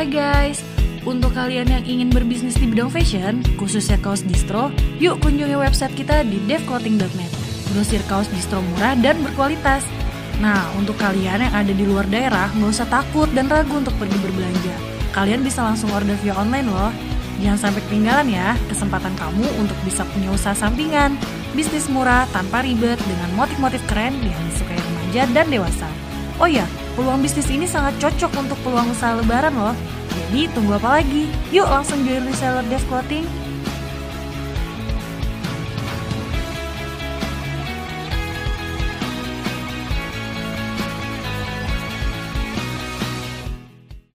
Hai guys, untuk kalian yang ingin berbisnis di bidang fashion, khususnya kaos distro, yuk kunjungi website kita di devclothing.net. Grosir kaos distro murah dan berkualitas. Nah, untuk kalian yang ada di luar daerah, nggak usah takut dan ragu untuk pergi berbelanja. Kalian bisa langsung order via online loh. Jangan sampai ketinggalan ya kesempatan kamu untuk bisa punya usaha sampingan. Bisnis murah tanpa ribet dengan motif-motif keren yang disukai remaja dan dewasa. Oh iya, peluang bisnis ini sangat cocok untuk peluang usaha lebaran loh. Jadi tunggu apa lagi? Yuk langsung join reseller Dev Clothing